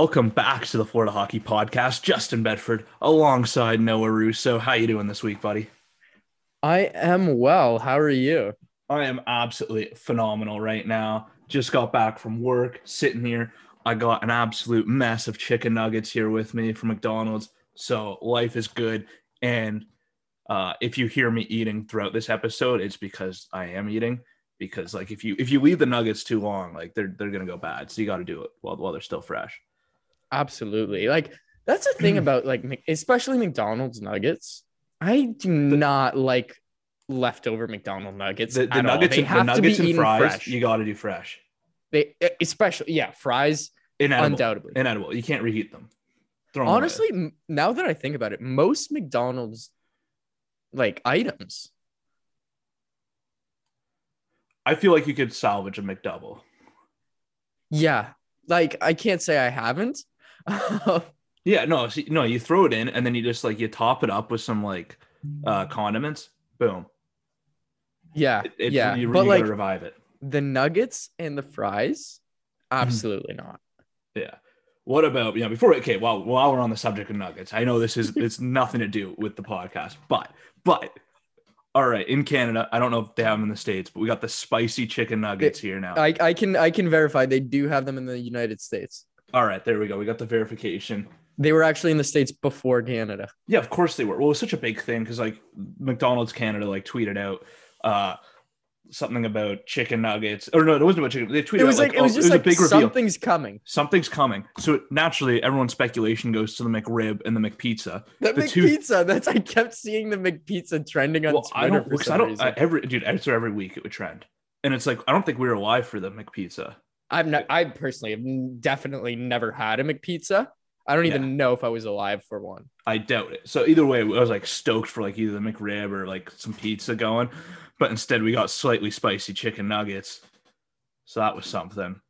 welcome back to the Florida Hockey Podcast. Justin Bedford alongside Noah Russo. How you doing this week, buddy? I am well. How are you? I am absolutely phenomenal right now. Just got back from work, sitting here. I got an absolute mess of chicken nuggets here with me from McDonald's. So life is good. And uh, if you hear me eating throughout this episode, it's because I am eating. Because like if you if you leave the nuggets too long, like they're they're gonna go bad. So you got to do it while while they're still fresh. Absolutely. Like that's the thing mm. about like especially McDonald's nuggets. I do not like leftover McDonald nuggets. The, the at all. nuggets, They and, the have to be and fries, fresh. you got to do fresh. They especially yeah, fries Inedible. undoubtedly. Inedible. You can't reheat them. Throw. Honestly, m- now that I think about it, most McDonald's like items. I feel like you could salvage a McDouble. Yeah. Like I can't say I haven't. Yeah, no, see, no, you throw it in and then you just like you top it up with some like uh condiments. Boom. yeah. It, it's, yeah. you, but you like revive it. the nuggets and the fries, absolutely not. Yeah. What about you know before okay, while while we're on the subject of nuggets, I know this is it's nothing to do with the podcast, but but all right, in Canada, I don't know if they have them in the States, but we got the spicy chicken nuggets here now. I, I can I can verify they do have them in the United States. All right, there we go. We got the verification. They were actually in the states before Canada. Yeah, of course they were. Well, it was such a big thing because like McDonald's Canada like tweeted out uh something about chicken nuggets. Or no, it wasn't about chicken. They tweeted It was out, like, like, it was oh, just like a big reveal. something's coming. Something's coming. So naturally, everyone's speculation goes to the McRib and the McPizza. The, The two- McPizza. That's I kept seeing the McPizza trending on Well, Twitter I don't. for Because some I don't. I, every dude, I swear every week it would trend, and it's like I don't think we were alive for the McPizza. I've not, I personally have definitely never had a McPizza. I don't even know if I was alive for one. I doubt it. So either way, I was like stoked for like either the McRib or like some pizza going, but instead we got slightly spicy chicken nuggets. So that was something.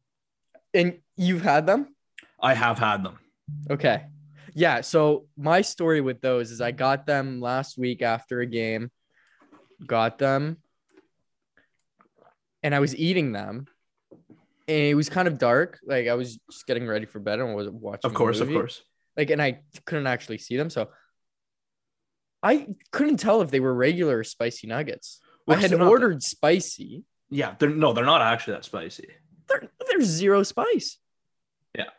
And you've had them? I have had them. Okay. Yeah. So my story with those is I got them last week after a game, got them, and I was eating them. And it was kind of dark. Like I was just getting ready for bed and was watching. Of course, of course. Like, and I couldn't actually see them. So I couldn't tell if they were regular or spicy nuggets. Well, I had they're ordered spicy. Yeah, they're no, they're not actually that spicy. There, there's zero spice. Yeah.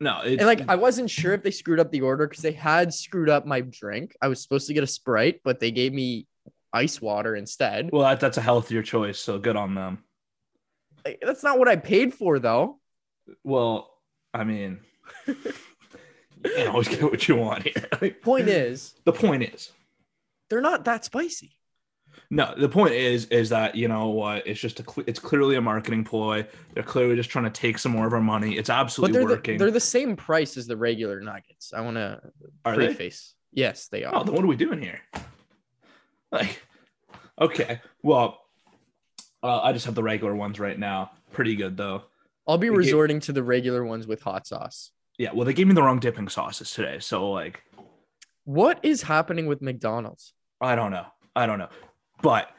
No, And like I wasn't sure if they screwed up the order because they had screwed up my drink. I was supposed to get a sprite, but they gave me ice water instead. well, that, that's a healthier choice. So good on them. That's not what I paid for though. Well, I mean, you can't always get what you want here. Like, Point is, the point is, they're not that spicy. no, the point is, is that you know what? It's just a, cle- it's clearly a marketing ploy. They're clearly just trying to take some more of our money. It's absolutely they're the, working. they're the same price as the regular nuggets. I want to Are they? preface. Yes, they oh, are. Oh, then what are we doing here? Like, okay, well, uh, I just have the regular ones right now. Pretty good though. I'll be they gave- resorting to the regular ones with hot sauce. Yeah, well, they gave me the wrong dipping sauces today, so like, What is happening with McDonald's? I don't know. I don't know, but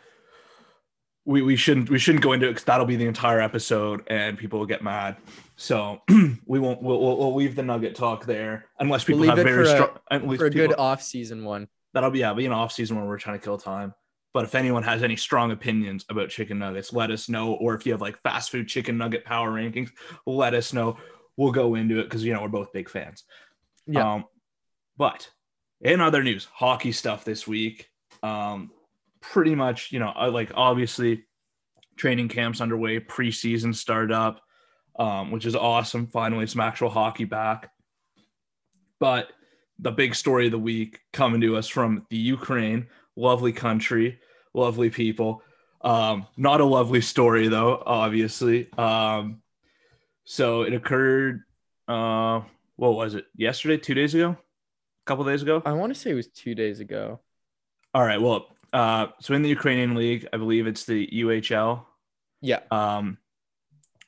we we shouldn't we shouldn't go into it because that'll be the entire episode and people will get mad. So we won't. We'll, we'll, we'll leave the nugget talk there unless people We'll leave have it very for a- strong. For a people- good off-season one. that'll be yeah, be an off season where we're trying to kill time. But if anyone has any strong opinions about chicken nuggets, let us know. Or if you have like fast food chicken nugget power rankings, let us know. We'll go into it because you know we're both big fans. Yeah. Um, but in other news, hockey stuff this week. Um, pretty much, you know, like obviously training camps underway, preseason started up. um, which is awesome. Finally, some actual hockey back. But the big story of the week coming to us from the Ukraine, lovely country, lovely people. Um, not a lovely story though, obviously. Um, so it occurred. Uh, what was it? Yesterday, two days ago, a couple days ago. I want to say it was two days ago. All right. Well, uh, so in the Ukrainian league, I believe it's the UHL. Yeah. Um,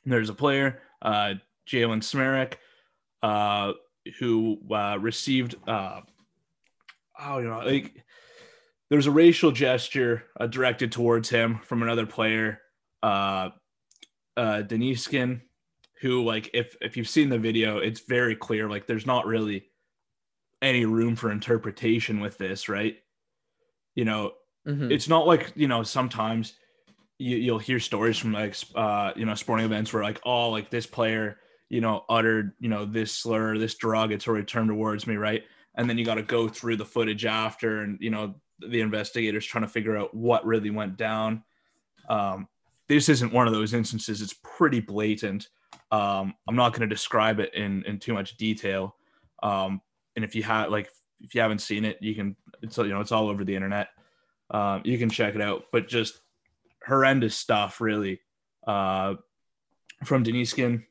there's a player, uh, Jalen Smereck, uh, who uh, received, uh, oh, you know, like there's a racial gesture uh, directed towards him from another player, uh, uh, Deniskin, who, like, if if you've seen the video, it's very clear. Like, there's not really any room for interpretation with this, right? You know, Mhm. it's not like you know sometimes you, you'll hear stories from like uh you know sporting events where like oh like this player you know uttered you know this slur this derogatory term towards me right and then you got to go through the footage after and you know the investigators trying to figure out what really went down. Um this isn't one of those instances. It's pretty blatant. Um i'm not going to describe it in in too much detail. Um and if you have like if you haven't seen it you can it's you know it's all over the internet. Um, you can check it out. But just horrendous stuff, really, uh, from Deniskin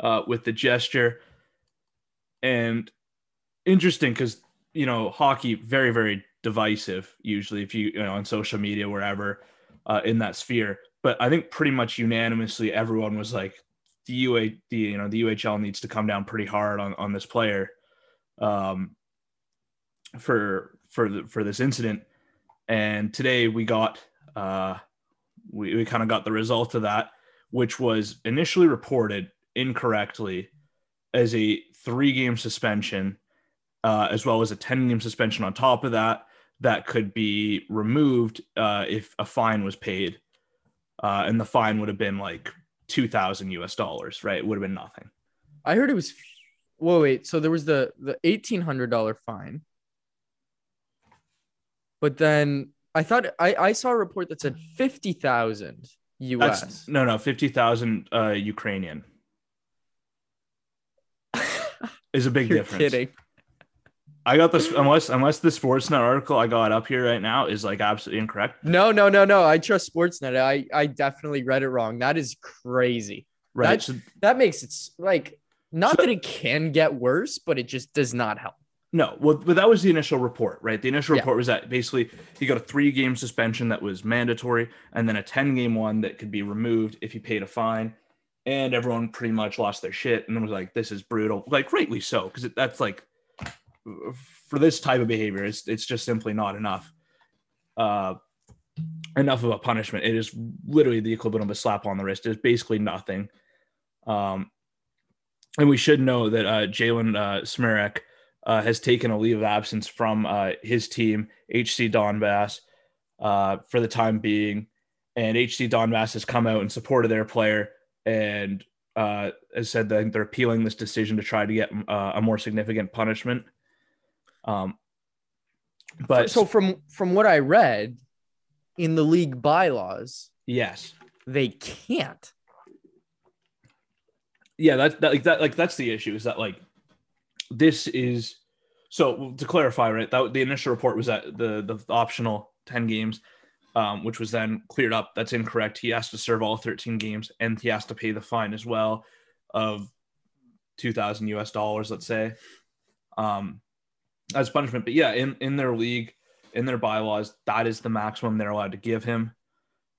uh, with the gesture. And interesting because, you know, hockey, very, very divisive, usually, if you, you know, on social media, wherever uh, in that sphere. But I think pretty much unanimously, everyone was like, the UA, the you know, the UHL needs to come down pretty hard on on this player, um, for for the for this incident and today we got uh, we, we kind of got the result of that which was initially reported incorrectly as a three game suspension uh, as well as a 10 game suspension on top of that that could be removed uh, if a fine was paid uh, and the fine would have been like 2000 us dollars right it would have been nothing I heard it was. Whoa, wait. So there was the the eighteen hundred dollar fine, but then I thought I I saw a report that said fifty thousand US. that's no no 50000 uh, ukrainian is a big You're difference kidding. I got this unless unless the Sportsnet article I got up here right now is like absolutely incorrect. No, no, no, no. I trust Sportsnet. I I definitely read it wrong. That is crazy. Right. That- So, That makes it like not So- that it can get worse, but it just does not help. no, well, but that was the initial report, right? The initial Yeah. report was that basically he got a three game suspension that was mandatory, and then a 10 game one that could be removed if he paid a fine. And everyone pretty much lost their shit and was like, this is brutal. Like, rightly so, because that's like for this type of behavior, it's it's just simply not enough. Uh enough of a punishment. It is literally the equivalent of a slap on the wrist. It's basically nothing. Um, and we should know that uh, Jalen uh, Smereck uh, has taken a leave of absence from uh, his team, HC Donbass, uh, for the time being. And HC Donbass has come out in support of their player and uh, has said that they're appealing this decision to try to get uh, a more significant punishment. Um, but so from from what I read in the league bylaws, yes, they can't. yeah that, that like that like that's the issue is that like this is so to clarify right that the initial report was that the the optional 10 games um, which was then cleared up that's incorrect. He has to serve all 13 games and he has to pay the fine as well of 2000 us dollars let's say. Um as punishment. But yeah in in their league in their bylaws that is the maximum they're allowed to give him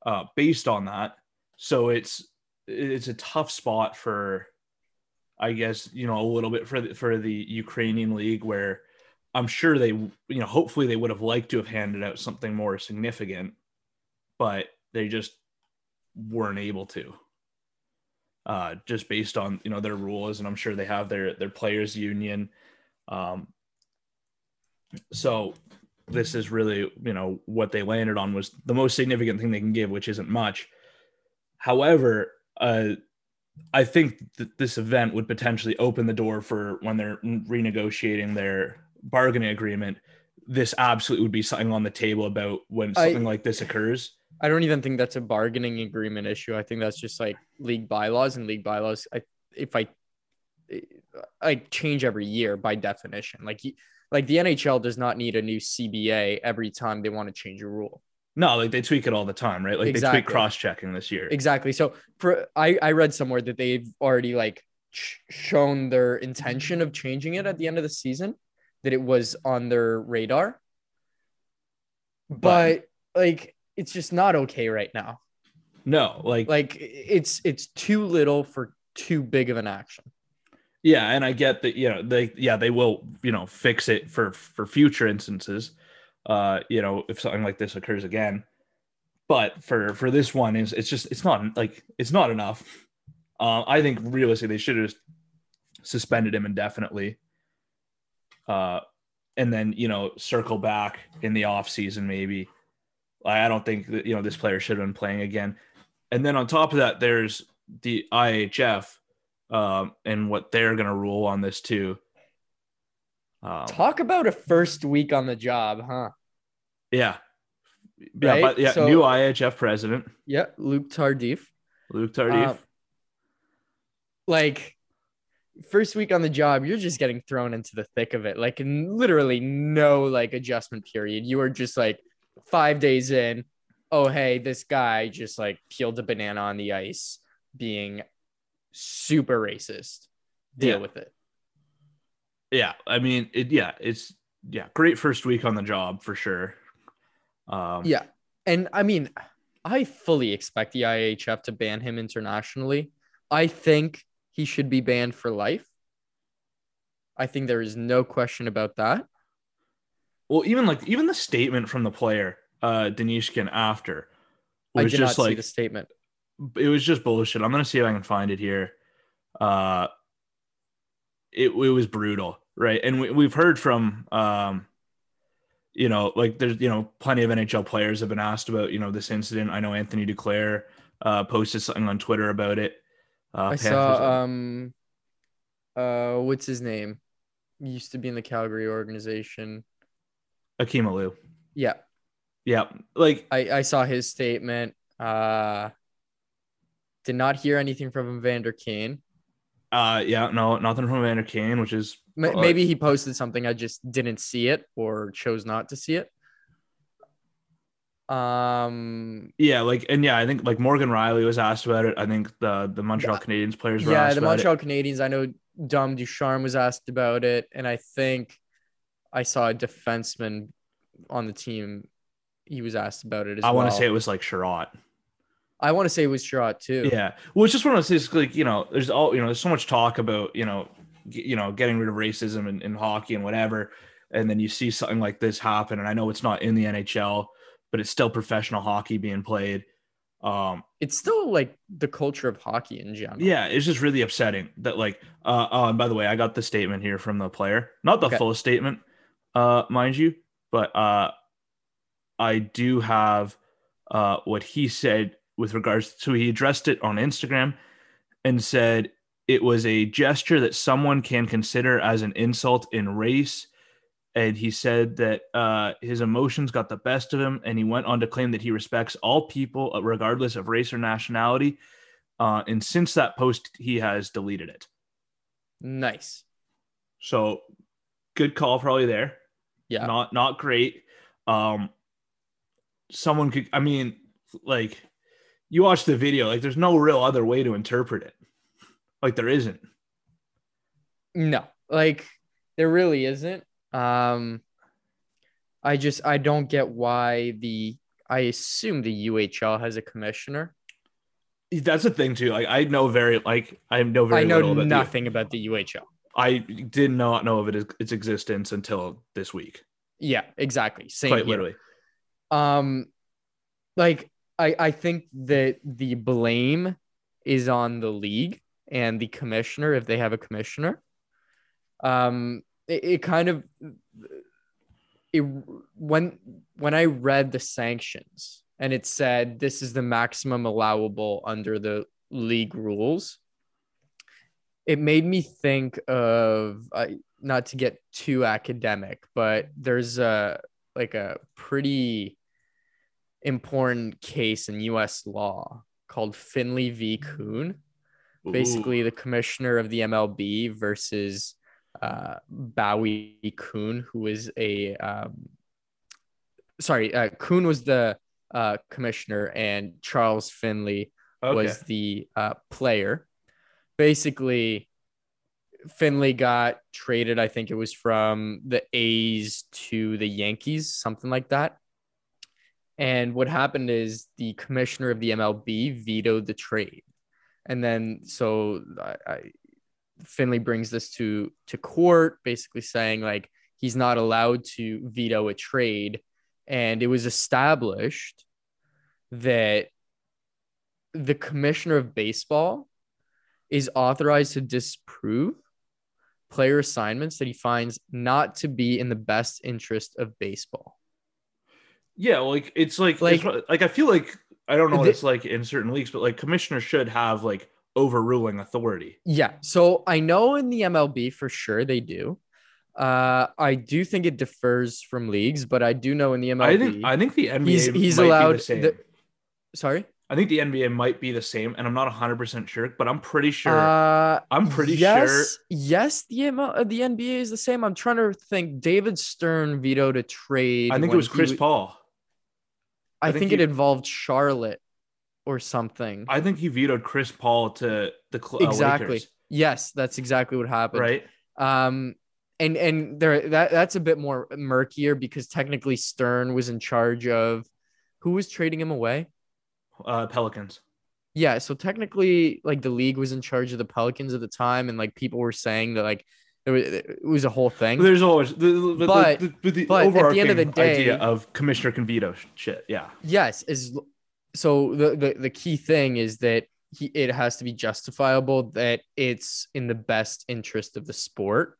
uh based on that. So it's it's a tough spot for I guess you know a little bit for the, for the Ukrainian league where I'm sure they you know hopefully they would have liked to have handed out something more significant but they just weren't able to uh just based on you know their rules. And I'm sure they have their their players union. Um so this is really you know what they landed on was the most significant thing they can give which isn't much however uh I think that this event would potentially open the door for when they're renegotiating their bargaining agreement. This absolutely would be something on the table about when I- something like this occurs. I don't even think that's a bargaining agreement issue. I think that's just like league bylaws and league bylaws. I, if I, I change every year by definition. Like, like the NHL does not need a new CBA every time they want to change a rule. No, like they tweak it all the time, right? Like Exactly. they tweak cross checking this year. Exactly. So for I, I read somewhere that they've already like sh- shown their intention of changing it at the end of the season, that it was on their radar. But like it's just not okay right now. No, like, Like it's it's too little for too big of an action. Yeah, and I get that, you know, they yeah, they will, you know, fix it for for future instances. Uh, you know, if something like this occurs again. But for for this one is it's just it's not like it's not enough. Uh, I think realistically they should have suspended him indefinitely. Uh, and then you know circle back in the off season maybe. I don't think that you know this player should have been playing again. And then on top of that, there's the IHF um, and what they're going to rule on this too. Um, Talk about a first week on the job, huh? yeah, yeah, Right? but yeah, So- new IHF president Yeah, Luc Tardif. Luc Tardif. Uh, like first week on the job, you're just getting thrown into the thick of it. Like literally no like adjustment period. You are just like five days in. Oh hey, this guy just like peeled a banana on the ice, being super racist. Deal Yeah. with it. yeah, I mean, it, yeah, it's yeah, great first week on the job for sure. Um, Yeah. And I mean, I fully expect the IHF to ban him internationally. I think he should be banned for life. I think there is no question about that. Well, even like even the statement from the player, uh, Denishkin after I was did not just see like the statement. It was just bullshit. I'm gonna see if I can find it here. Uh, it it was brutal, right? And we, we've heard from um, you know, like there's you know plenty of NHL players have been asked about you know this incident. I know Anthony Duclair uh, posted something on Twitter about it. Uh, I Panthers- saw um uh what's his name? He used to be in the Calgary organization. Akim Aliu. Yeah. Yeah, like I, I saw his statement. Uh did not hear anything from Evander Kane. uh, yeah, no, nothing from Vander Kane, which is Well, Maybe he posted something. I just didn't see it or chose not to see it. Um, yeah, like and yeah, I think like Morgan Rielly was asked about it. I think the the Montreal Yeah. Canadiens players were yeah, the Montreal Canadiens. I know Dom Ducharme was asked about it, and I think I saw a defenseman on the team. He was asked about it as it. I well. want to say it was like Chiarot. I want to say it was Chiarot too. Yeah. Well, it's just one of those things like, you know, there's all, you know, there's so much talk about, you know, g- you know, getting rid of racism in, in hockey and whatever. And then you see something like this happen. And I know it's not in the NHL, but it's still professional hockey being played. Um, It's still like the culture of hockey in general. yeah, it's just really upsetting that like, uh, oh, and by the way, I got the statement here from the player, not the Okay. full statement, uh, mind you, but, uh, I do have, uh, what he said with regards so he addressed it on Instagram and said it was a gesture that someone can consider as an insult in race. And he said that uh, his emotions got the best of him, and he went on to claim that he respects all people, uh, regardless of race or nationality. Uh, and since that post, he has deleted it. Nice. So, good call, probably there. Yeah. not not great. Um, someone could, I mean, like you watch the video, like there's no real other way to interpret it. Like there isn't. No, like there really isn't. Um, I just I don't get why the I assume the UHL has a commissioner. That's the thing too. Like I know very, like I know very I know little about the- nothing about the UHL. I did not know of it, its existence until this week. Yeah, exactly. Same Quite here. literally. Um, like I I think that the blame is on the league and the commissioner if they have a commissioner. Um, it, it kind of it when when I read the sanctions and it said this is the maximum allowable under the league rules. It made me think of uh, not to get too academic, but there's a like a pretty important case in U.S. law called Finley v. Kuhn. Basically, Ooh. the commissioner of the MLB versus uh, Bowie Kuhn, who is a um, sorry, uh, Kuhn was the uh, commissioner and Charles Finley okay. was the uh, player. Basically, Finley got traded. I think it was from the A's to the Yankees, something like that. And what happened is the commissioner of the MLB vetoed the trade, and then so I, I Finley brings this to to court, basically saying like he's not allowed to veto a trade, and it was established that the commissioner of baseball is authorized to disprove player assignments that he finds not to be in the best interest of baseball. Yeah, like it's like Like- like like I feel like I don't know what The- it's like in certain leagues, but like commissioners should have like overruling authority. Yeah. So I know in the MLB for sure they do. Uh, I do think it differs from leagues, but I do know in the MLB I think I think the NBA he's he's allowed the same. the- sorry. I think the NBA might be the same, and I'm not 100 percent sure, but I'm pretty sure. Uh, I'm pretty yes, sure. Yes, the ML, uh, the NBA is the same. I'm trying to think. David Stern vetoed a trade. I think it was Chris w- Paul. I, I think, think it involved Charlotte or something. I think he vetoed Chris Paul to the uh, exactly. Lakers, Yes, that's exactly what happened. right? Um, and and there that that's a bit more murkier because technically Stern was in charge of who was trading him away. Uh, Pelicans. Yeah, so technically, like the league was in charge of the Pelicans at the time, and like people were saying that like it was, it was a whole thing. There's always the, But- the, the, the but at the end of the day- idea of commissioner can veto shit. Yeah, Yes, is so the, the the key thing is that he it has to be justifiable that it's in the best interest of the sport.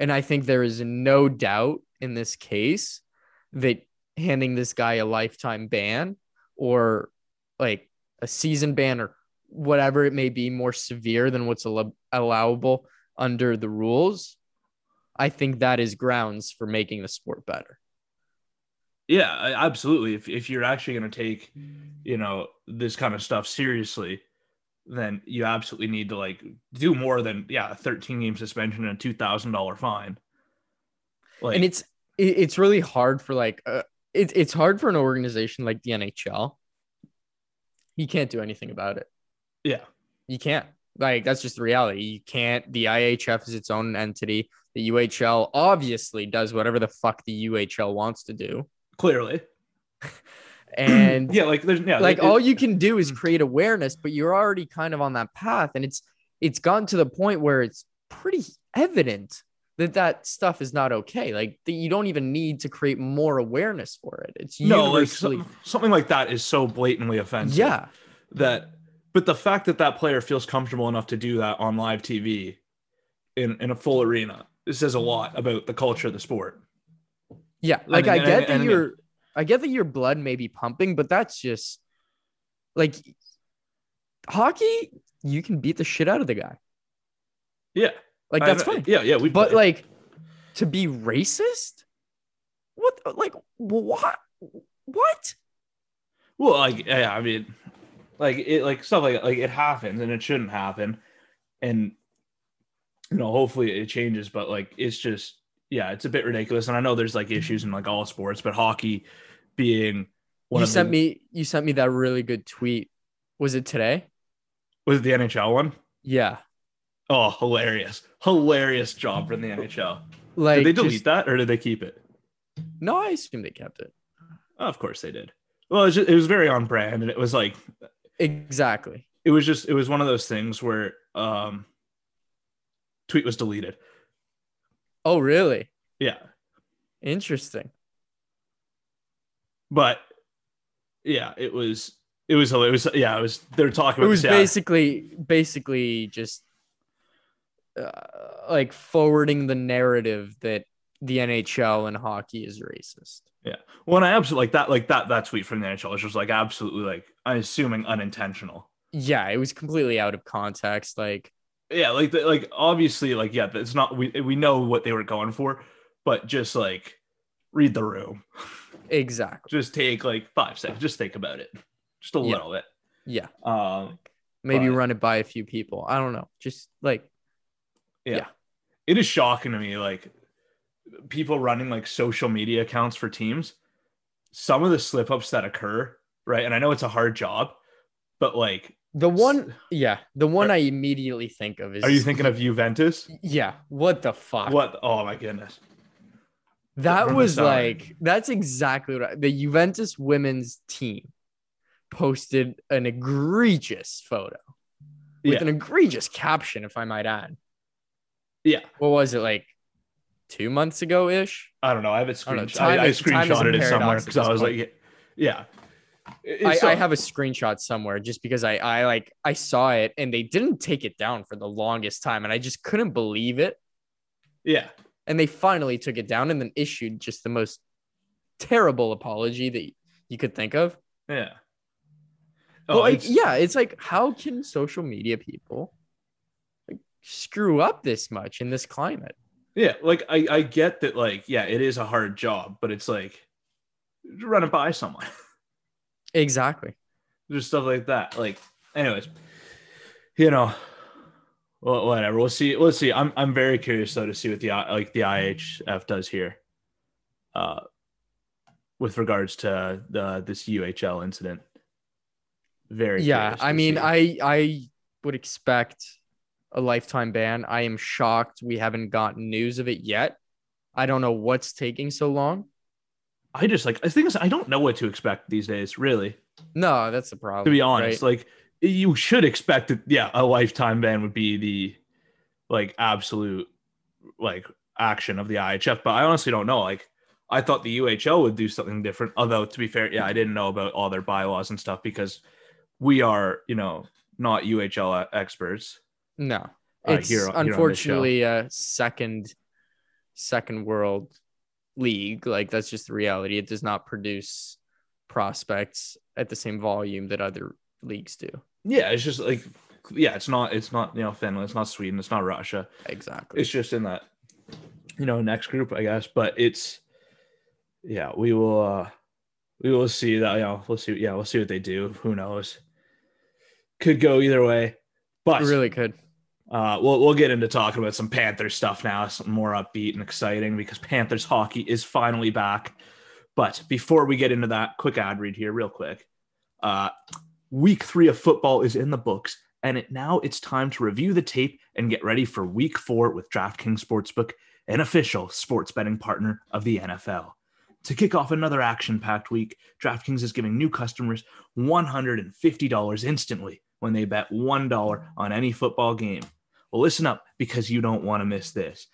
And I think there is no doubt in this case that handing this guy a lifetime ban or like a season ban or whatever it may be more severe than what's allo- allowable under the rules, I think that is grounds for making the sport better. yeah, absolutely. If if you're actually going to take, you know, this kind of stuff seriously, then you absolutely need to like do more than yeah, a 13 game suspension and a two thousand dollar fine. Like, and it's it's really hard for like uh, it, it's hard for an organization like the NHL. You can't do anything about it. yeah, You can't. Like that's just the reality. You can't. The IHF is its own entity. The UHL obviously does whatever the fuck the UHL wants to do, clearly, and yeah, like there's yeah, like it- all you can do Mm. is create awareness, but you're already kind of on that path, and it's it's gotten to the point where it's pretty evident that that stuff is not okay. Like that you don't even need to create more awareness for it. It's no, like universally, something like that is so blatantly offensive. yeah, that but the fact that that player feels comfortable enough to do that on live TV in in a full arena it says a lot about the culture of the sport. yeah. Like I, mean, get and- that and- your I get that your blood may be pumping, but that's just like hockey. You can beat the shit out of the guy. Yeah, Like I- that's fine. Yeah, yeah, we But like to be racist? What like what what? well, like yeah, I mean, like it, like stuff like like it happens and it shouldn't happen, and you know, hopefully it changes. But like it's just yeah, it's a bit ridiculous. And I know there's like issues in like all sports, but hockey being one you sent the, me you sent me that really good tweet. Was it today? was it the NHL one? Yeah. Oh, hilarious, hilarious job from the NHL. Like did they delete just- that or did they keep it? No, I assume they kept it. Oh, of course they did. Well, it was, just, it was very on brand, and it was like Exactly. it was just it was one of those things where um tweet was deleted. Oh, really? Yeah, Interesting. but yeah, it was it was it was yeah it was they're talking It was this, yeah. basically basically just uh, like forwarding the narrative that the NHL and hockey is racist. Yeah. Well, and I absolutely like that like that that tweet from the NHL was just like absolutely like I'm assuming unintentional. Yeah, it was completely out of context. Like, Yeah, like the, like obviously like yeah, it's not we we know what they were going for, but just like read the room. Exactly. Just take like five seconds. Just think about it. Just a Yeah. little bit. Yeah. Um, Maybe But- run it by a few people. I don't know. Just like yeah. Yeah. It is shocking to me, like people running like social media accounts for teams. Some of the slip ups that occur, right? And I know it's a hard job, but like, the one. Yeah, the one I immediately think of is. are you thinking of Juventus? Yeah. What the fuck? What? Oh my goodness. That was like that's exactly what I, the Juventus women's team posted an egregious photo with Yeah. an egregious caption, if I might add. Yeah. What was it like? Two months ago ish. I don't know. I have I know. screenshot. I, I is- time is a screenshotted it somewhere because I was point. like, yeah. I, it's I have a screenshot somewhere just because I, I like I saw it and they didn't take it down for the longest time and I just couldn't believe it. yeah. And they finally took it down and then issued just the most terrible apology that you could think of. Yeah. Oh, like, yeah, it's like how can social media people like, screw up this much in this climate? Yeah, like I, I get that, like, yeah, it is a hard job, but it's like run it by someone. Exactly. Just stuff like that. Like, anyways, you know, well, whatever. We'll see. We'll see. I'm I'm very curious though to see what the like the IHF does here, uh, with regards to the this UHL incident. Very Yeah, I mean, see. I I would expect a lifetime ban. I am shocked we haven't gotten news of it yet. I don't know what's taking so long. I just like I think I don't know what to expect these days. Really, No, that's the problem. to be honest, right? like you should expect that. Yeah, a lifetime ban would be the like absolute like action of the IHF, but I honestly don't know. Like I thought the UHL would do something different. Although to be fair, yeah, I didn't know about all their bylaws and stuff because we are, you know, not UHL experts. No, uh, it's here- here unfortunately a second second world league. Like that's just the reality. It does not produce prospects at the same volume that other leagues do. Yeah, it's just like yeah, it's not it's not you know Finland, it's not Sweden, it's not Russia. Exactly. it's just in that you know next group i guess but it's yeah we will uh we will see that you know we'll see yeah we'll see what they do who knows could go either way but It really could. Uh we'll, we'll get into talking about some panthers stuff now something more upbeat and exciting because panthers hockey is finally back but before we get into that quick ad read here real quick uh week three of football is in the books and it now it's time to review the tape and get ready for week four with DraftKings Sportsbook, an official sports betting partner of the NFL. To kick off another action packed week, DraftKings is giving new customers $150 instantly when they bet $1 on any football game. Well, listen up because you don't want to miss this.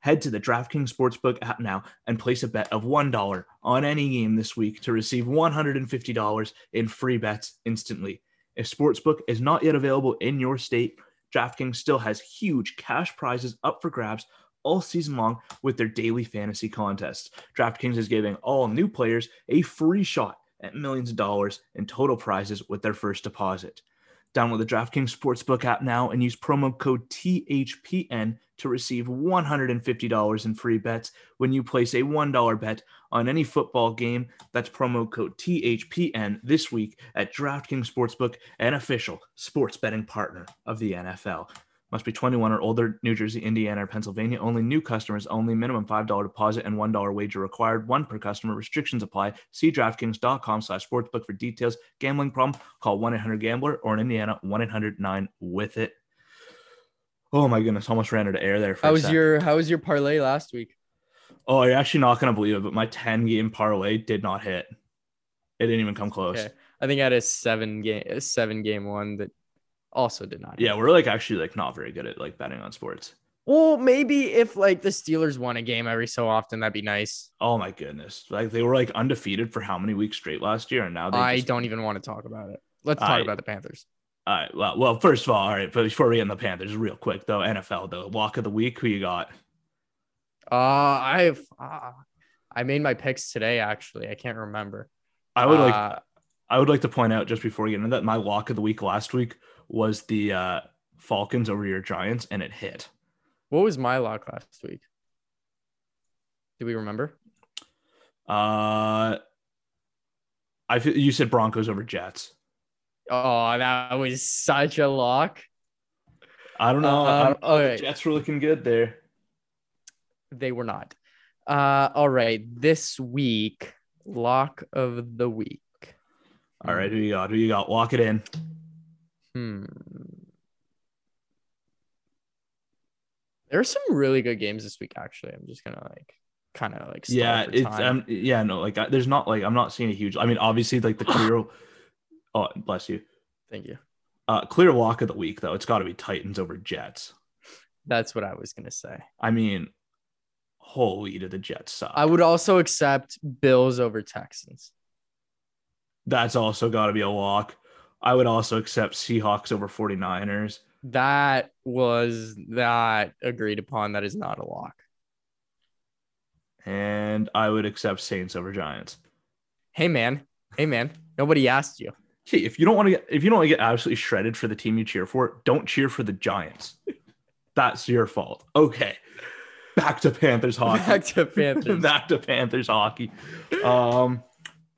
Head to the DraftKings Sportsbook app now and place a bet of $1 on any game this week to receive $150 in free bets instantly. If Sportsbook is not yet available in your state, DraftKings still has huge cash prizes up for grabs all season long with their daily fantasy contests. DraftKings is giving all new players a free shot at millions of dollars in total prizes with their first deposit. Download the DraftKings Sportsbook app now and use promo code THPN to receive $150 in free bets when you place a $1 bet on any football game. That's promo code THPN this week at DraftKings Sportsbook, an official sports betting partner of the NFL. Must be 21 or older, New Jersey, Indiana, or Pennsylvania. Only new customers only. Minimum $5 deposit and $1 wager required. One per customer. Restrictions apply. See DraftKings.com slash sportsbook for details. Gambling problem? Call 1-800-GAMBLER or in Indiana, 1-800-9-WITH-IT. Oh my goodness, almost ran out of air there. For How was your How was your parlay last week? Oh, you're actually not gonna believe it, but my 10 game parlay did not hit. It didn't even come close. Okay. I think I had a seven game a seven game one that also did not. Yeah, we're like actually like not very good at like betting on sports. Well, maybe if like the Steelers won a game every so often, that'd be nice. Oh my goodness. Like they were like undefeated for how many weeks straight last year, and now they I just, don't even want to talk about it. Let's talk I- about the Panthers. All right. Well, well, first of all, all right. But before we get in the Panthers, real quick though, NFL though, walk of the week. Who you got? Uh, I've uh, I made my picks today. Actually, I can't remember. I would like. Uh, I would like to point out just before we get into that, my walk of the week last week was the uh, Falcons over your Giants, and it hit. what was my lock last week? Do we remember? Uh, I feel you said Broncos over Jets. Oh, that was such a lock. I don't know. I Um, don't know. The. Jets were looking good there. They were not. Uh, all right. This week, lock of the week. All right, who you got? Who you got? Lock it in. Hmm. There are some really good games this week. Actually, I'm just gonna like kind of like yeah, it's time. um, yeah, no, like I, there's not like I'm not seeing a huge. I mean, obviously, like the clear. oh, bless you. Thank you. Uh, clear lock of the week though. It's got to be Titans over Jets. That's what I was gonna say. I mean, holy to the Jets suck. I would also accept Bills over Texans. That's also got to be a lock. I would also accept Seahawks over 49ers. That was not agreed upon. That is not a lock. And I would accept Saints over Giants. Hey man, hey man, nobody asked you. Hey, if you don't want to get if you don't want to get absolutely shredded for the team you cheer for, don't cheer for the Giants. That's your fault. Okay. Back to Panthers hockey. Back to Panthers. Back to Panthers hockey. Um,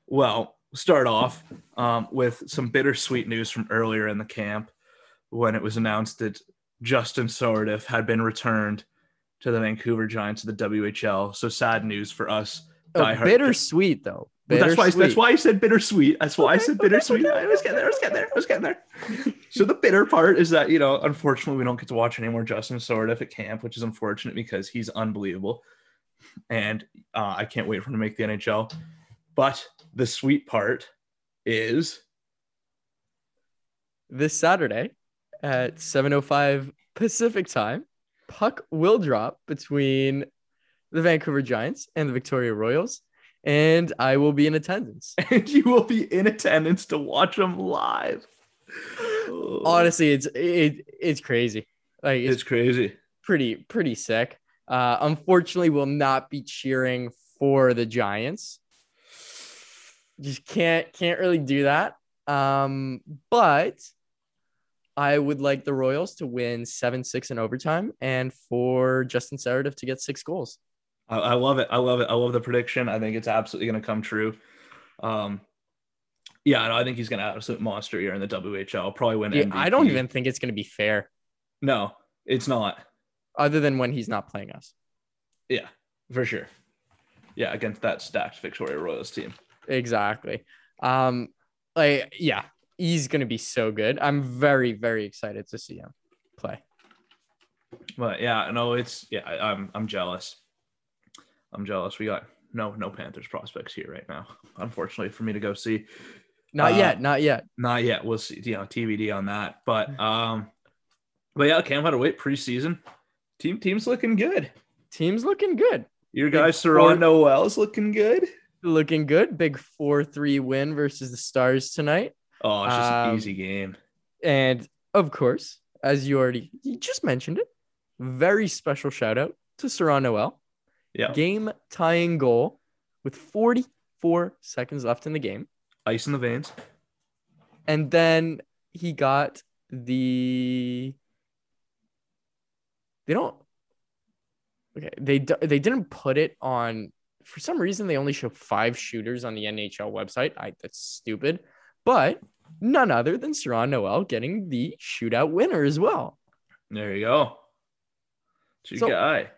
well, start off um, with some bittersweet news from earlier in the camp when it was announced that Justin Sourdif had been returned to the Vancouver Giants of the WHL. So sad news for us. Oh, bittersweet though. Well, that's why that's why I said bittersweet. That's why I said bittersweet. okay, I was getting there. I was getting there. I was getting there. I was getting there. so the bitter part is that you know, unfortunately, we don't get to watch any more Justin Sourdif at camp, which is unfortunate because he's unbelievable, and uh, I can't wait for him to make the NHL. But the sweet part is this Saturday at 7:05 Pacific time, puck will drop between the Vancouver Giants and the Victoria Royals, and I will be in attendance. and you will be in attendance to watch them live. Honestly, it's it, it's crazy. Like it's it's crazy. pretty pretty sick. Uh, unfortunately, will not be cheering for the Giants. Just can't can't really do that. Um, but I would like the Royals to win seven six in overtime, and for Justin Sourdif to get six goals. I, I love it. I love it. I love the prediction. I think it's absolutely going to come true. Um, yeah, no, I think he's going to absolute monster year in the WHL. Probably win. MVP. I don't even think it's going to be fair, No, it's not. other than when he's not playing us. Yeah, for sure. Yeah, against that stacked Victoria Royals team. Exactly. Um, like yeah, he's going to be so good. I'm very very excited to see him play. But yeah, no, it's yeah. I'm I'm jealous. I'm jealous. We got no no Panthers prospects here right now. Unfortunately, for me to go see. Not Uh, yet, not yet. Not yet. We'll see. You know, TBD on that. But um, but yeah, can't have to wait preseason. Team team's looking good. Team's looking good. Your guy Serron Noel's looking good. Looking good. Big 4 3 win versus the Stars tonight. Oh, it's just Um, an easy game. And of course, as you already you just mentioned it, very special shout out to Serron Noel. Yeah, Game tying goal with 44 seconds left in the game. ice in the veins. And then he got the. They don't. Okay, they they didn't put it on. For some reason, they only show five shooters on the NHL website. I that's stupid, but none other than Serron Noel getting the shootout winner as well. There you go. It's your So- guy.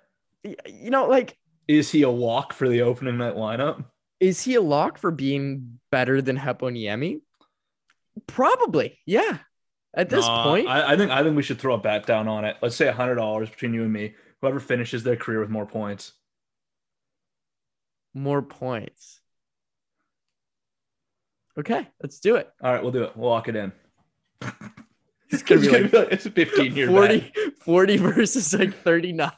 You know, like, Is he a walk for the opening night lineup? is he a lock for being better than Heponiemi? Probably, yeah. At this Nah, point, I, I think I think we should throw a bet down on it. Let's say a hundred dollars between you and me. Whoever finishes their career with more points. More points. Okay, let's do it. All right, we'll do it. We'll lock it in. It's gonna be like like it's a 15 year 40, 40 versus like 39.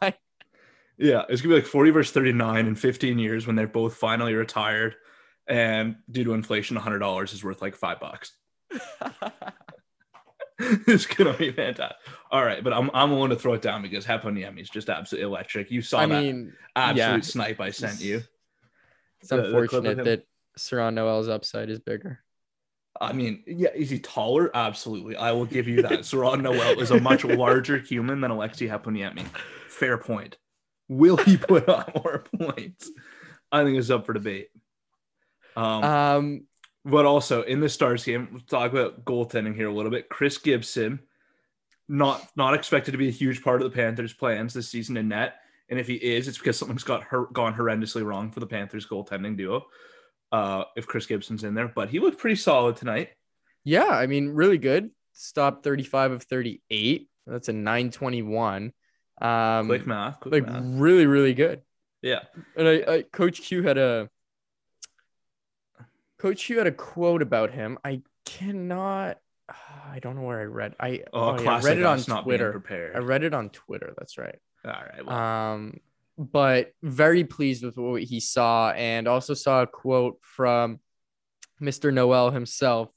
Yeah, it's gonna be like 40 versus 39 in 15 years when they're both finally retired, and due to inflation, hundred dollars is worth like five bucks. it's gonna be fantastic. All right, but I'm I'm willing to throw it down because Heponiemi is just absolutely electric. You saw I that mean, absolute yeah. snipe I sent you. It's The- the unfortunate him. that Serron Noel's upside is bigger. I mean, yeah, is he taller? Absolutely, I will give you that. Serron Noel is a much larger human than Aleksi Heponiemi. Fair point. Will he put on more points? I think it's up for debate. Um, Um, but also in the Stars game, we'll talk about goaltending here a little bit. Chris Gibson, not not expected to be a huge part of the Panthers' plans this season in net. And if he is, it's because something's got her, gone horrendously wrong for the Panthers goaltending duo. Uh, if Chris Gibson's in there, but he looked pretty solid tonight. yeah, I mean, really good. Stop 35 of 38. That's a 921. Um, Quick math, quick like math. really, really good. Yeah, And I, I Coach Q had a Coach Q had a quote about him. I cannot. I don't know where I read. I oh, oh, yeah, I read it on Twitter. prepared. I read it on Twitter. That's right. All right, well, Um, but very pleased with what he saw, and also saw a quote from Mr. Noel himself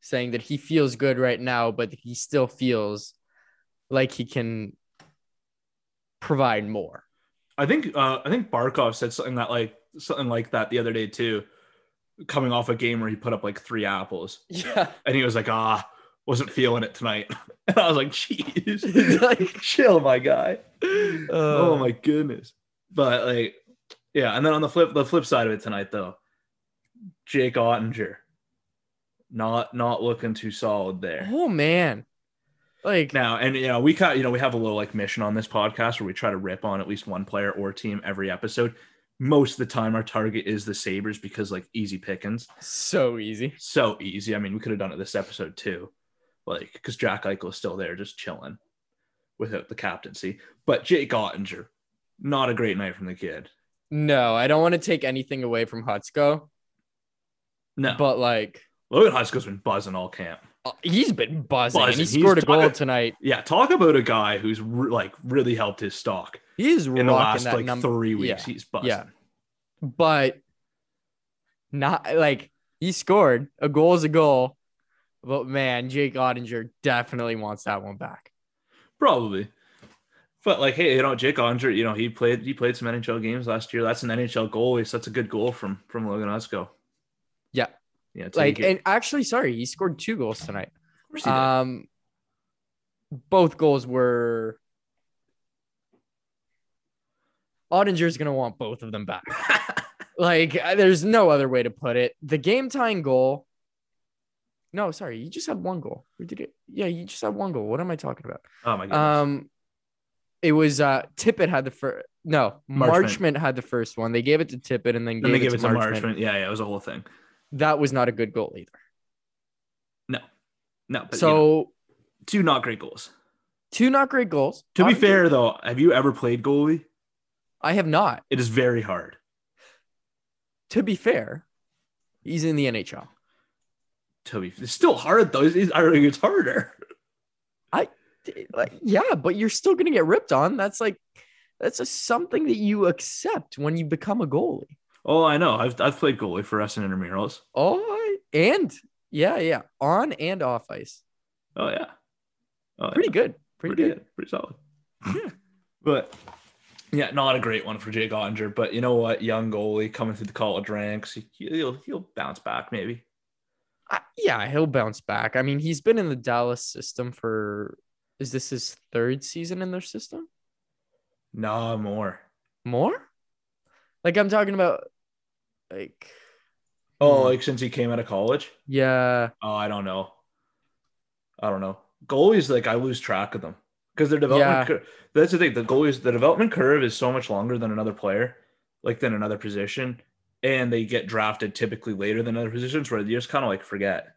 saying that he feels good right now, but he still feels like he can provide more. I think uh, I think Barkov said something that like something like that the other day too, coming off a game where he put up like three apples, Yeah. and he was like, ah, wasn't feeling it tonight, and I was like, jeez, Like- chill, my guy. Uh, oh my goodness. But like, yeah, and then on the flip the flip side of it tonight though, Jake Oettinger, not not looking too solid there. Oh man. Like Now, and you know, we kind you know, we have a little like mission on this podcast where we try to rip on at least one player or team every episode. Most of the time, our target is the Sabres because like easy pickings, so easy. so easy. I mean, we could have done it this episode too, like because Jack Eichel is still there, just chilling without the captaincy. But Jake Oettinger, not a great night from the kid. No, I don't want to take anything away from Hutsko, No, but like Logan Hutsko's been buzzing all camp. uh, he's been buzzing. and Buzzing. he He's scored a goal talking- tonight. Yeah, talk about a guy who's re- like really helped his stock He is in the last like number. three weeks. Yeah. He's buzzing. Yeah. but not like he scored a goal is a goal. But man, Jake Oettinger definitely wants that one back. Probably. But like, hey, you know, Jake Oettinger, you know, he played he played some NHL games last year. That's an NHL goalie. So that's a good goal from from Logan Hutsko. Yeah. Yeah. Like, and actually, sorry, he scored two goals tonight. Of course he did. Um, both goals were. Oettinger's gonna want both of them back. Like, there's no other way to put it. The game tying goal. No, sorry, you just had one goal. Or did it? Yeah, you just had one goal. What am I talking about? oh my god. Um, it was uh Tippett had the first. No, Marchment. Marchment. had the first one. They gave it to Tippett and then then gave they it gave to it to Marchment. Marchment. Yeah, yeah, it was a whole thing. That was not a good goal either. No, but, so you know, two not great goals. two not great goals. To be Oettinger- fair though, have you ever played goalie? I have not. It is very hard. To be fair, he's in the NHL. To be, it's still hard though. It's, I think it's harder. I Like, yeah, but you're still gonna get ripped on. That's like that's a, something that you accept when you become a goalie. Oh, I know. I've I've played goalie for us in intramurals. Oh, and yeah, yeah, on and off ice. Oh yeah. Oh, yeah. Pretty good. Pretty, good. Pretty solid. Yeah. But yeah, not a great one for Jake Oettinger. But you know what? Young goalie coming through the college ranks. He'll he'll bounce back maybe. I, yeah, he'll bounce back. I mean, he's been in the Dallas system for is this his third season in their system? No more. More? Like I'm talking about like Oh, Hmm. like since he came out of college? yeah, Oh, I don't know. I don't know. Goalies, like I lose track of them because their development. Yeah. Cur- that's the thing. The goalies, the development curve is so much longer than another player, like than another position, and they get drafted typically later than other positions where you just kind of like forget.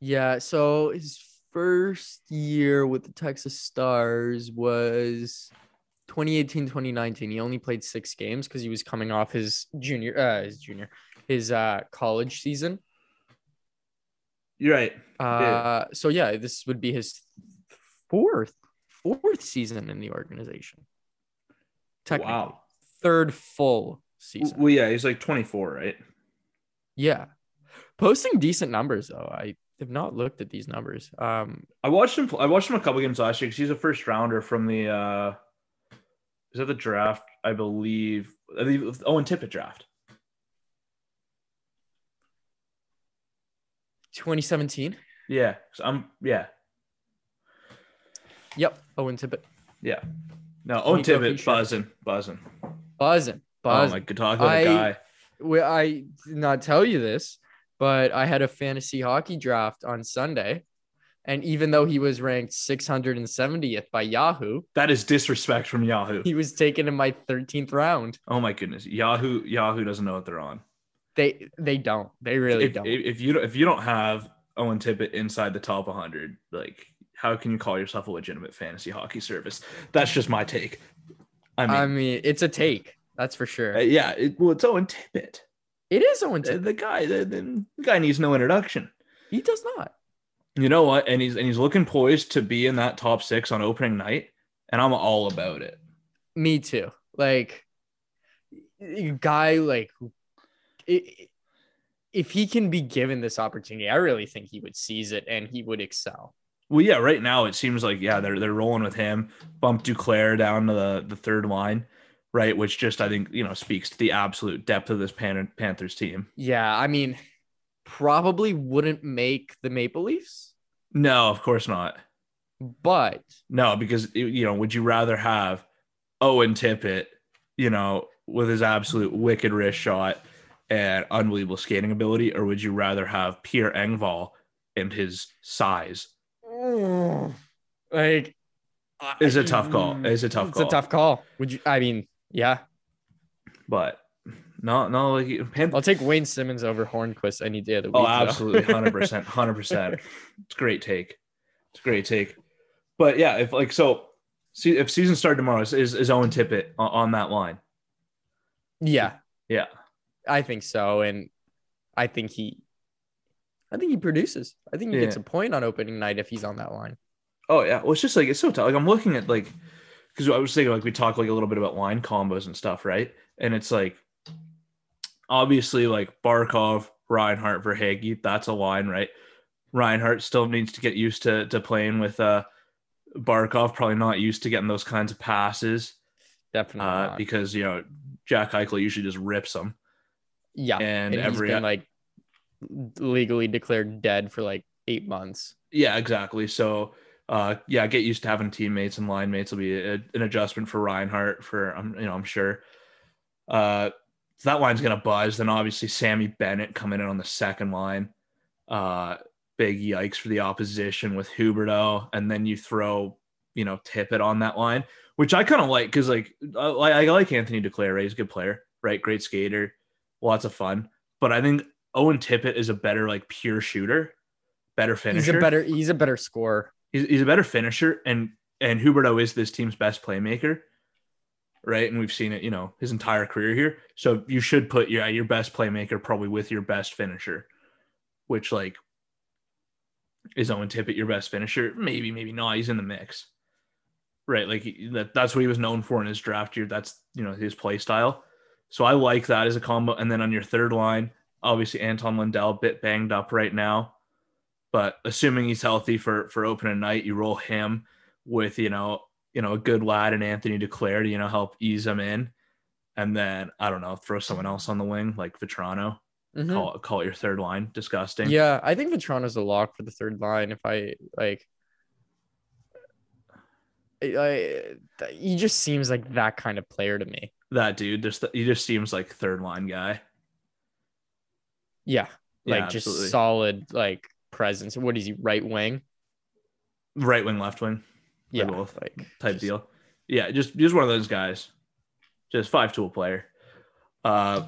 yeah. So his first year with the Texas Stars was 2018, 2019. He only played six games because he was coming off his junior uh his junior his uh college season. You're right. Uh so yeah, this would be his fourth fourth season in the organization. Technically. Wow. Third full season. Well, yeah, he's like 24, right? Yeah. Posting decent numbers though. I have not looked at these numbers. Um I watched him. I watched him a couple games last year because he's a first rounder from the. uh Is that the draft? I believe. I believe Owen Tippett draft. 2017. Yeah, 'cause I'm. Yeah, Yep. Owen Tippett. yeah. No, Owen Tippett Fisher. buzzing, buzzing. Buzzing. Oh my god, talk about I- a guy. well, I did not tell you this, but I had a fantasy hockey draft on Sunday. And even though he was ranked 670th by Yahoo, That is disrespect from Yahoo. he was taken in my 13th round. Oh my goodness, Yahoo Yahoo doesn't know what they're on. They they don't. They really if, don't. if you don't, if you don't have Owen Tippett inside the top 100, like how can you call yourself a legitimate fantasy hockey service? That's just my take. I mean, I mean, it's a take. That's for sure. uh, yeah, it, well, it's Owen Tippett. It is Owen The, Tippett. the guy, the, the guy needs no introduction. He does not. You know what? And he's and he's looking poised to be in that top six on opening night, and I'm all about it. Me too. Like, guy like, if he can be given this opportunity, I really think he would seize it and he would excel. Well, yeah, right now it seems like yeah they're they're rolling with him. Bump Duclair down to the the third line, right? Which just I think you know speaks to the absolute depth of this Pan- Panthers team. Yeah, I mean, probably wouldn't make the Maple Leafs, No, of course not. but No, because you know, would you rather have Owen Tippett, you know, with his absolute wicked wrist shot and unbelievable skating ability, or would you rather have Pierre Engvall and his size? Mm. like, It's a tough call. Mm. It's a tough call. It's call. a tough call. Would you? I mean, yeah, But no, no, like Pan- I'll take Wayne Simmons over Hornqvist any day of the oh, week. Oh, absolutely, hundred percent, hundred percent. It's a great take. It's a great take. But yeah, if like so, see if season start tomorrow is is, is Owen Tippett on, on that line. yeah, Yeah, I think so, and I think he, I think he produces. I think he gets a point on opening night if he's on that line. Oh yeah, well it's just like it's so tough. Like I'm looking at like because I was thinking like we talk like a little bit about line combos and stuff, right? And it's like obviously like Barkov, Reinhart, Verhaeghe, that's a line, right? Reinhart still needs to get used to to playing with uh Barkov, probably not used to getting those kinds of passes Definitely. uh, because you know Jack Eichel usually just rips them. yeah, and and, every- he's been like legally declared dead for like eight months. Yeah, exactly. So, uh, yeah, get used to having teammates and line mates will be a, an adjustment for Reinhart. For um, you know, I'm sure. Uh, so that line's gonna buzz. Then obviously Sammy Bennett coming in on the second line. Uh, big yikes for the opposition with Huberdeau, and then you throw you know Tippett on that line, which I kind of like because like I, I like Anthony. Right? He's a good player, right? Great skater, lots of fun. But I think Owen Tippett is a better like pure shooter, better finisher. He's a better. He's a better scorer. He's, he's a better finisher and and Huberdeau is this team's best playmaker right? And we've seen it you know his entire career here. So you should put your your best playmaker probably with your best finisher which like is Owen Tippett your best finisher? Maybe maybe not. He's in the mix right? Like that, that's what he was known for in his draft year. That's you know his play style. So I like that as a combo. And then on your third line obviously Anton Lundell bit banged up right now but assuming he's healthy for for opening night, you roll him with you know you know a good lad and Anthony Duclair to you know help ease him in, and then I don't know throw someone else on the wing like Vatrano, Mhm. call it call it your third line. Disgusting. Yeah, I think Vatrano's a lock for the third line. If I like, I, I, he just seems like that kind of player to me. that dude just he just seems like third line guy. Yeah, Yeah, like just absolutely. solid like presence. What is he? Right wing? right wing, left wing Yeah, both like type just- deal. Yeah, just just one of those guys, just five tool player. Uh,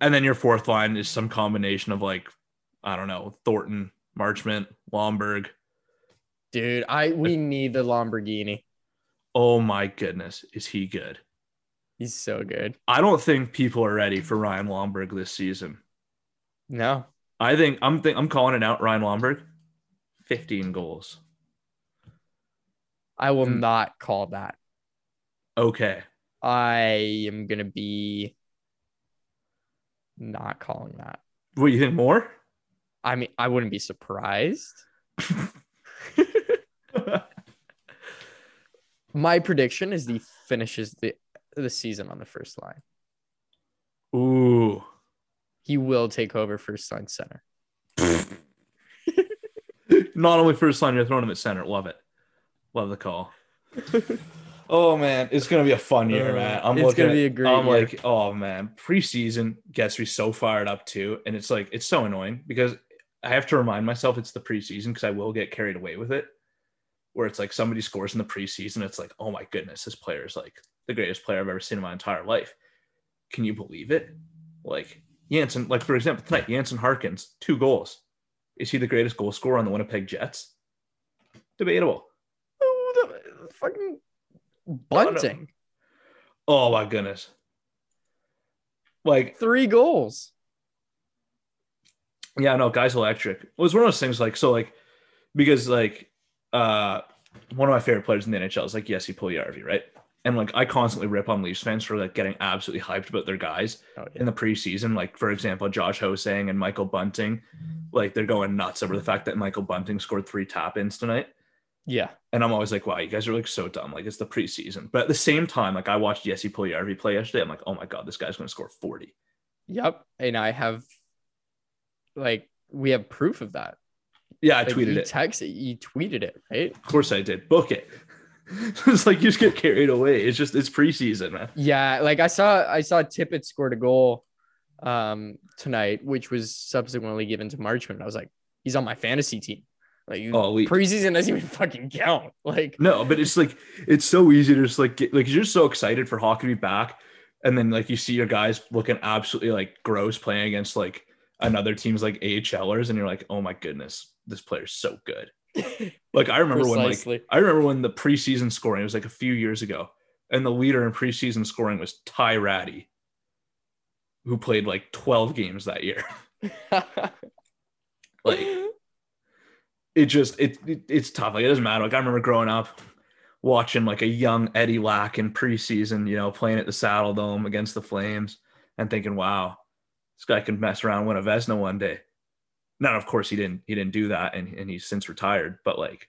and then your fourth line is some combination of like I don't know Thornton, Marchment, Lomberg. Dude, I we need the Lamborghini. Oh my goodness, is he good? He's so good. I don't think people are ready for Ryan Lomberg this season. No, I think I'm think I'm calling it out. Ryan Lomberg, 15 goals. I will Hmm. not call that. Okay, I am gonna be not calling that. what do you think more? I mean, I wouldn't be surprised. My prediction is he finishes the the season on the first line. Ooh, He will take over first line center. not only first line, you're throwing him at center. Love it. Love the call. Oh man, it's gonna be a fun year, Uh, man. I'm it's looking gonna at- be a great I'm year. like, oh man, preseason gets me so fired up too, and it's like it's so annoying because I have to remind myself it's the preseason because I will get carried away with it. Where it's like somebody scores in the preseason, it's like, oh my goodness, this player is like the greatest player I've ever seen in my entire life. Can you believe it? Like Jansen, like for example, tonight, Jansen Harkins, two goals. Is he the greatest goal scorer on the Winnipeg Jets? Debatable. Oh, the fucking bunting. Oh my goodness. Like, Three goals. yeah, no, guys electric. It was one of those things like so like because like uh one of my favorite players in the NHL is like Jesse Puljujärvi, right? And like I constantly rip on Leafs fans for like getting absolutely hyped about their guys Oh, in the preseason. Like for example, Josh Hosang and Michael Bunting, like they're going nuts over the fact that Michael Bunting scored three tap ins tonight. Yeah. And I'm always like, wow, you guys are like so dumb. Like it's the preseason. But at the same time, like I watched Jesse Puljujärvi play yesterday. I'm like, oh my god, this guy's going to score 40. Yep. And I have like we have proof of that. Yeah, I Like, tweeted you it. Texted, you tweeted it, right? Of course I did. Book it. it's like you just get carried away. It's just it's preseason, man. Yeah, like I saw I saw Tippett scored a goal um tonight, which was subsequently given to Marchment. I was like, he's on my fantasy team. Like you Oh, we preseason doesn't even fucking count. Like no, but it's like it's so easy to just like get like you're just so excited for hockey to be back, and then like you see your guys looking absolutely like gross playing against like another team's like AHLers, and you're like, oh my goodness, this player's so good. Like I remember when like I remember when the preseason scoring it was like a few years ago, and the leader in preseason scoring was Ty Rattie, who played like 12 games that year. Like it just it, it it's tough. Like it doesn't matter. Like I remember growing up watching like a young Eddie Lack in preseason, you know, playing at the Saddle Dome against the Flames and thinking, wow, this guy can mess around win a Vezina one day. Now, of course, he didn't he didn't do that and, and he's since retired, but like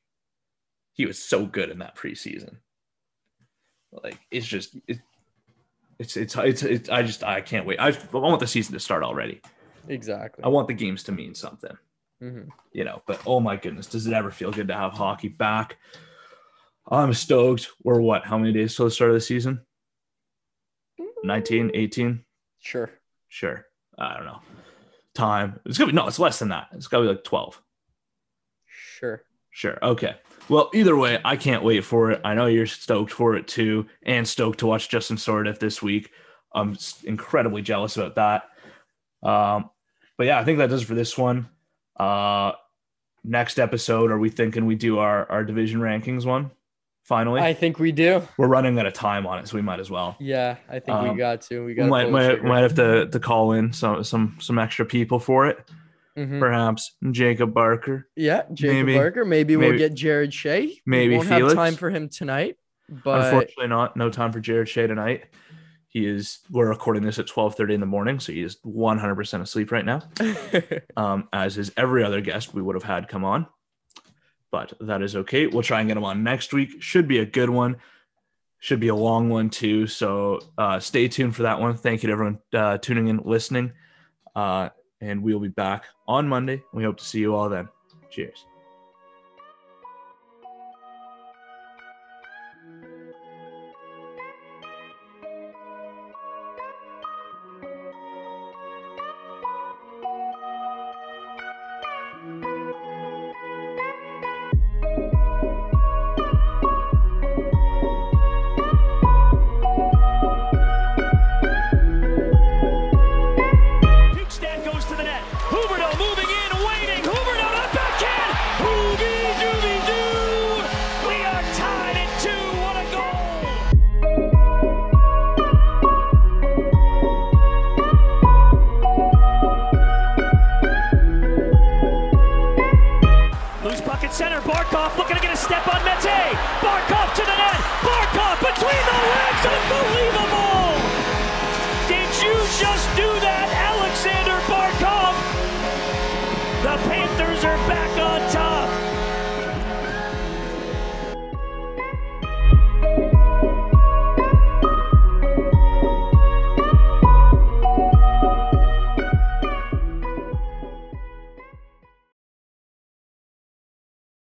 he was so good in that preseason. Like it's just it, it's, it's it's it's I just I can't wait. I, I want the season to start already. exactly. I want the games to mean something Mhm. you know, but oh my goodness, does it ever feel good to have hockey back? I'm stoked. We're what? How many days till the start of the season? 19, 18? Sure. Sure. I don't know. Time. It's gonna be no, it's less than that. It's gotta be like 12. Sure. Sure. Okay. Well, either way, I can't wait for it. I know you're stoked for it too, and stoked to watch Justin Sourdif this week. I'm incredibly jealous about that. Um, but yeah, I think that does it for this one. Uh, next episode, are we thinking we do our our division rankings one? Finally, I think we do. we're running out of time on it, so we might as well. Yeah, I think Um, we got to. We We got might might, might have to to call in some some some extra people for it. Mhm. Perhaps Jacob Barker. Yeah, Jacob Maybe- Barker. Maybe, we'll get Jared Shea. maybe we won't Felix. have time for him tonight, but Unfortunately, not. No time for Jared Shea tonight. He is. We're recording this at twelve thirty in the morning, so he is one hundred percent asleep right now. Um, as is every other guest we would have had come on, but that is okay. We'll try and get them on next week. Should be a good one. Should be a long one too. So uh, stay tuned for that one. Thank you to everyone uh, tuning in, listening, uh, and we'll be back on Monday. We hope to see you all then. Cheers.